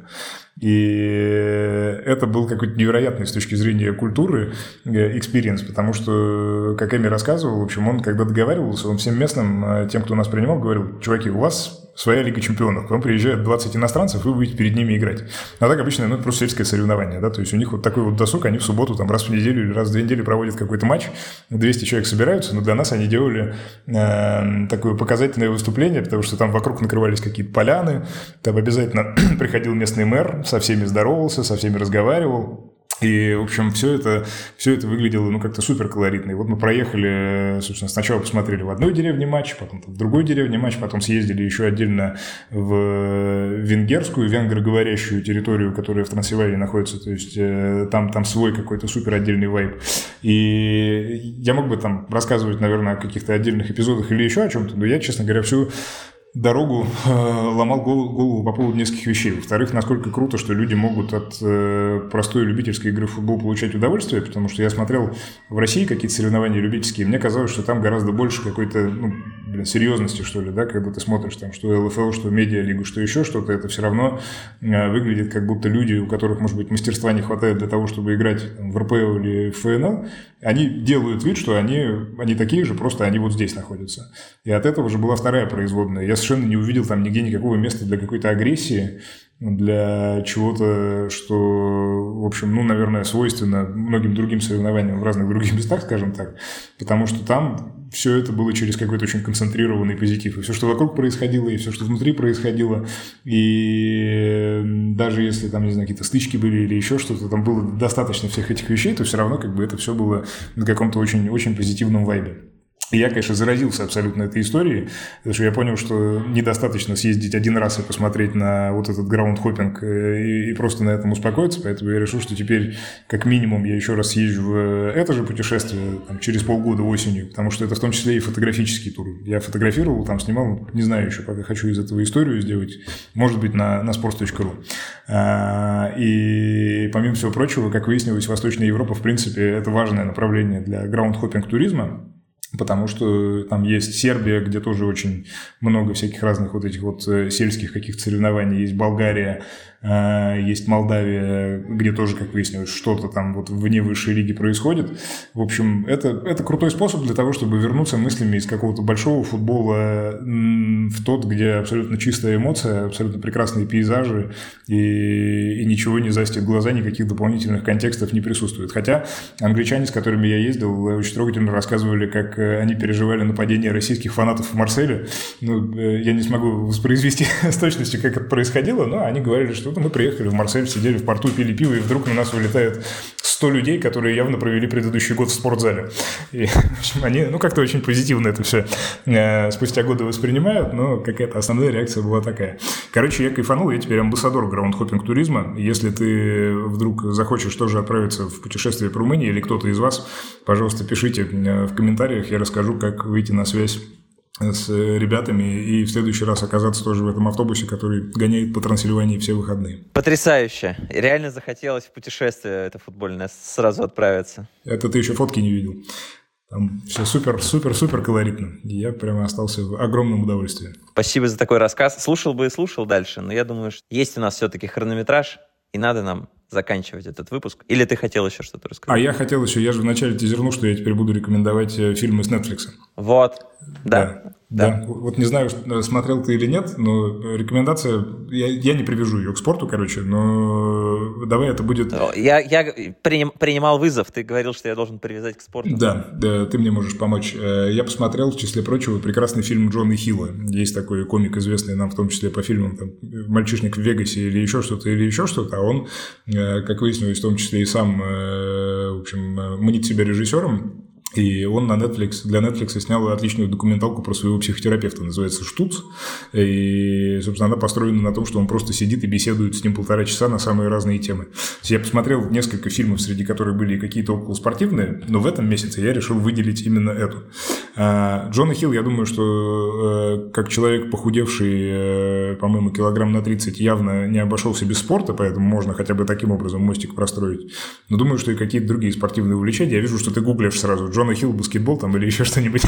И это был какой-то невероятный с точки зрения культуры experience, потому что, как Эми рассказывал, в общем, он когда договаривался, он всем местным, тем, кто нас принимал, говорил, чуваки, у вас своя Лига Чемпионов. К вам приезжают 20 иностранцев, вы будете перед ними играть. А так обычно, ну, это просто сельское соревнование, да, то есть у них вот такой вот досуг, они в субботу там раз в неделю или раз в две недели проводят какой-то матч, 200 человек собираются, но для нас они делали э, такое показательное выступление, потому что там вокруг накрывались какие-то поляны, там обязательно (clears throat) приходил местный мэр, со всеми здоровался, со всеми разговаривал, и, в общем, все это, все это выглядело, ну, как-то супер колоритно. И вот мы проехали, собственно, сначала посмотрели в одной деревне матч, потом в другой деревне матч, потом съездили еще отдельно в венгерскую, венгроговорящую территорию, которая в Трансильвании находится. То есть э, там, там свой какой-то супер отдельный вайб. И я мог бы там рассказывать, наверное, о каких-то отдельных эпизодах или еще о чем-то, но я, честно говоря, всю дорогу э, ломал голову, по поводу нескольких вещей. Во-вторых, насколько круто, что люди могут от э, простой любительской игры в футбол получать удовольствие, потому что я смотрел в России какие-то соревнования любительские, мне казалось, что там гораздо больше какой-то ну, блин, серьезности, что ли, да, когда ты смотришь там, что ЛФЛ, что медиалигу, что еще что-то, это все равно э, выглядит как будто люди, у которых, может быть, мастерства не хватает для того, чтобы играть там, в РПЛ или в ФНЛ, они делают вид, что они, они такие же, просто они вот здесь находятся. И от этого же была вторая производная. Я совершенно не увидел там нигде никакого места для какой-то агрессии, для чего-то, что, в общем, ну, наверное, свойственно многим другим соревнованиям в разных других (laughs) местах, скажем так, потому что там все это было через какой-то очень концентрированный позитив. И все, что вокруг происходило, и все, что внутри происходило, и даже если там, не знаю, какие-то стычки были или еще что-то, там было достаточно всех этих вещей, то все равно как бы это все было на каком-то очень, очень позитивном вайбе. Я, конечно, заразился абсолютно этой историей, потому что я понял, что недостаточно съездить один раз и посмотреть на вот этот граунд-хоппинг э, и, и просто на этом успокоиться, поэтому я решил, что теперь как минимум я еще раз съезжу в это же путешествие там, через полгода осенью, потому что это в том числе и фотографический тур. Я фотографировал, там снимал, не знаю еще, пока хочу из этого историю сделать, может быть, на, на sports.ru. А, и помимо всего прочего, как выяснилось, Восточная Европа, в принципе, это важное направление для граунд-хоппинг туризма, потому что там есть Сербия, где тоже очень много всяких разных вот этих вот э, сельских каких-то соревнований, есть Болгария, есть Молдавия, где тоже, как выяснилось, что-то там вот вне высшей лиги происходит. В общем, это, это крутой способ для того, чтобы вернуться мыслями из какого-то большого футбола в тот, где абсолютно чистая эмоция, абсолютно прекрасные пейзажи и, и ничего не застит глаза, никаких дополнительных контекстов не присутствует. Хотя англичане, с которыми я ездил, очень трогательно рассказывали, как э, они переживали нападение российских фанатов в Марселе. Ну, э, я не смогу воспроизвести (laughs) с точностью, как это происходило, но они говорили, что мы приехали в Марсель, сидели в порту, пили пиво, и вдруг на нас вылетает 100 людей, которые явно провели предыдущий год в спортзале. И, (laughs) в общем, они, ну, как-то очень позитивно это все э, спустя годы воспринимают, но какая-то основная реакция была такая. Короче, я кайфанул, я теперь амбассадор граунд-хоппинг туризма. Если ты вдруг захочешь тоже отправиться в путешествие по Румынии или кто-то из вас, пожалуйста, пишите в комментариях, я расскажу, как выйти на связь с ребятами и в следующий раз оказаться тоже в этом автобусе, который гоняет по Трансильвании все выходные. Потрясающе. Реально захотелось в путешествие это футбольное сразу отправиться. Это ты еще фотки не видел. Там все супер, супер, супер колоритно. И я прямо остался в огромном удовольствии. Спасибо за такой рассказ. Слушал бы и слушал дальше, но я думаю, что есть у нас все-таки хронометраж, и надо нам заканчивать этот выпуск? Или ты хотел еще что-то рассказать? А я хотел еще, я же вначале тизернул, что я теперь буду рекомендовать э, фильмы с Netflix. Вот, да. да. Да. да. Вот не знаю, смотрел ты или нет, но рекомендация, я, я не привяжу ее к спорту, короче, но давай это будет... Я, я приним, принимал вызов, ты говорил, что я должен привязать к спорту. Да, да, ты мне можешь помочь. Э, я посмотрел, в числе прочего, прекрасный фильм Джона Хилла. Есть такой комик, известный нам в том числе по фильмам там, «Мальчишник в Вегасе» или еще что-то, или еще что-то, а он, э, как выяснилось, в том числе и сам, э, в общем, манит себя режиссером, и он на Netflix, для Netflix снял отличную документалку про своего психотерапевта, называется «Штуц». И, собственно, она построена на том, что он просто сидит и беседует с ним полтора часа на самые разные темы. Я посмотрел несколько фильмов, среди которых были какие-то околоспортивные, но в этом месяце я решил выделить именно эту. А, Джона Хилл, я думаю, что э, как человек, похудевший, э, по-моему, килограмм на 30, явно не обошелся без спорта, поэтому можно хотя бы таким образом мостик простроить. Но думаю, что и какие-то другие спортивные увлечения. Я вижу, что ты гуглишь сразу Джон Джона Хилл, баскетбол там или (laughs) еще что-нибудь,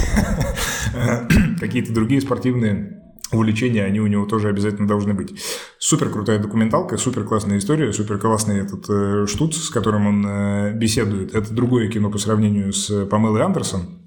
(laughs) какие-то другие спортивные увлечения, они у него тоже обязательно должны быть. Супер крутая документалка, супер классная история, супер классный этот э, штуц, с которым он э, беседует. Это другое кино по сравнению с Памелой Андерсон.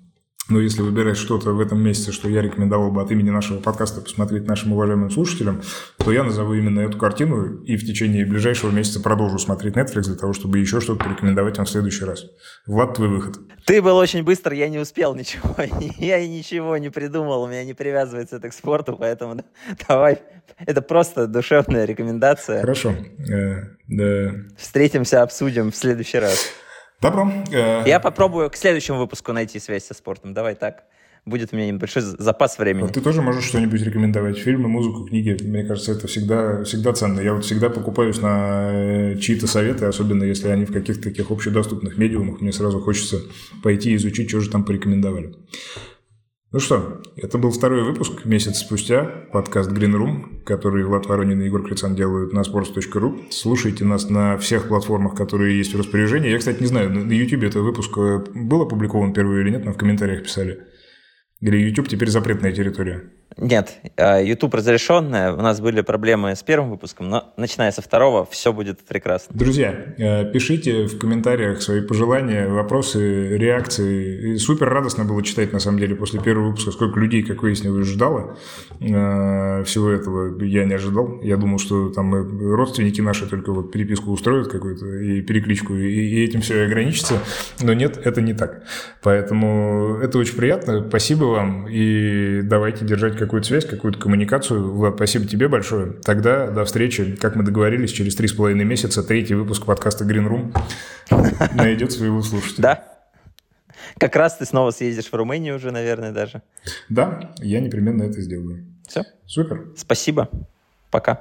Но если выбирать что-то в этом месяце, что я рекомендовал бы от имени нашего подкаста посмотреть нашим уважаемым слушателям, то я назову именно эту картину и в течение ближайшего месяца продолжу смотреть Netflix для того, чтобы еще что-то порекомендовать вам в следующий раз. Влад, твой выход. Ты был очень быстр, я не успел ничего. (laughs) Я ничего не придумал, у меня не привязывается это к спорту, поэтому (laughs) давай. Это просто душевная рекомендация. Хорошо. Э. Встретимся, обсудим в следующий раз. Добро. Э, Я попробую к следующему выпуску найти связь со спортом. Давай так. Будет у меня небольшой запас времени. Ты тоже можешь что-нибудь рекомендовать? Фильмы, музыку, книги? Мне кажется, это всегда, всегда ценно. Я вот всегда покупаюсь на э, чьи-то советы, особенно если они в каких-то таких общедоступных медиумах. Мне сразу хочется пойти изучить, что же там порекомендовали. Ну что, это был второй выпуск, месяц спустя, подкаст Green Room, который Влад Воронин и Егор Крицан делают на sports.ru. Слушайте нас на всех платформах, которые есть в распоряжении. Я, кстати, не знаю, на YouTube этот выпуск э, был опубликован первый или нет, нам в комментариях писали. Или YouTube теперь запретная территория? Нет, а, YouTube разрешенная. У нас были проблемы с первым выпуском, но начиная со второго все будет прекрасно. Друзья, э, пишите в комментариях свои пожелания, вопросы, реакции. И супер радостно было читать, на самом деле, после первого выпуска, сколько людей, как выяснилось, ждало э, всего этого. Я не ожидал. Я думал, что там родственники наши только вот переписку устроят какую-то и перекличку, и этим все и ограничится. Но нет, это не так. Поэтому это очень приятно. Спасибо вам. И давайте держать какую-то связь, какую-то коммуникацию. Влад, спасибо тебе большое. Тогда до встречи, как мы договорились, через три с половиной месяца третий выпуск подкаста Green Room найдет своего слушателя. Да. Как раз ты снова съездишь в Румынию уже, наверное, даже. Да, я непременно это сделаю. Все. Супер. Спасибо. Пока.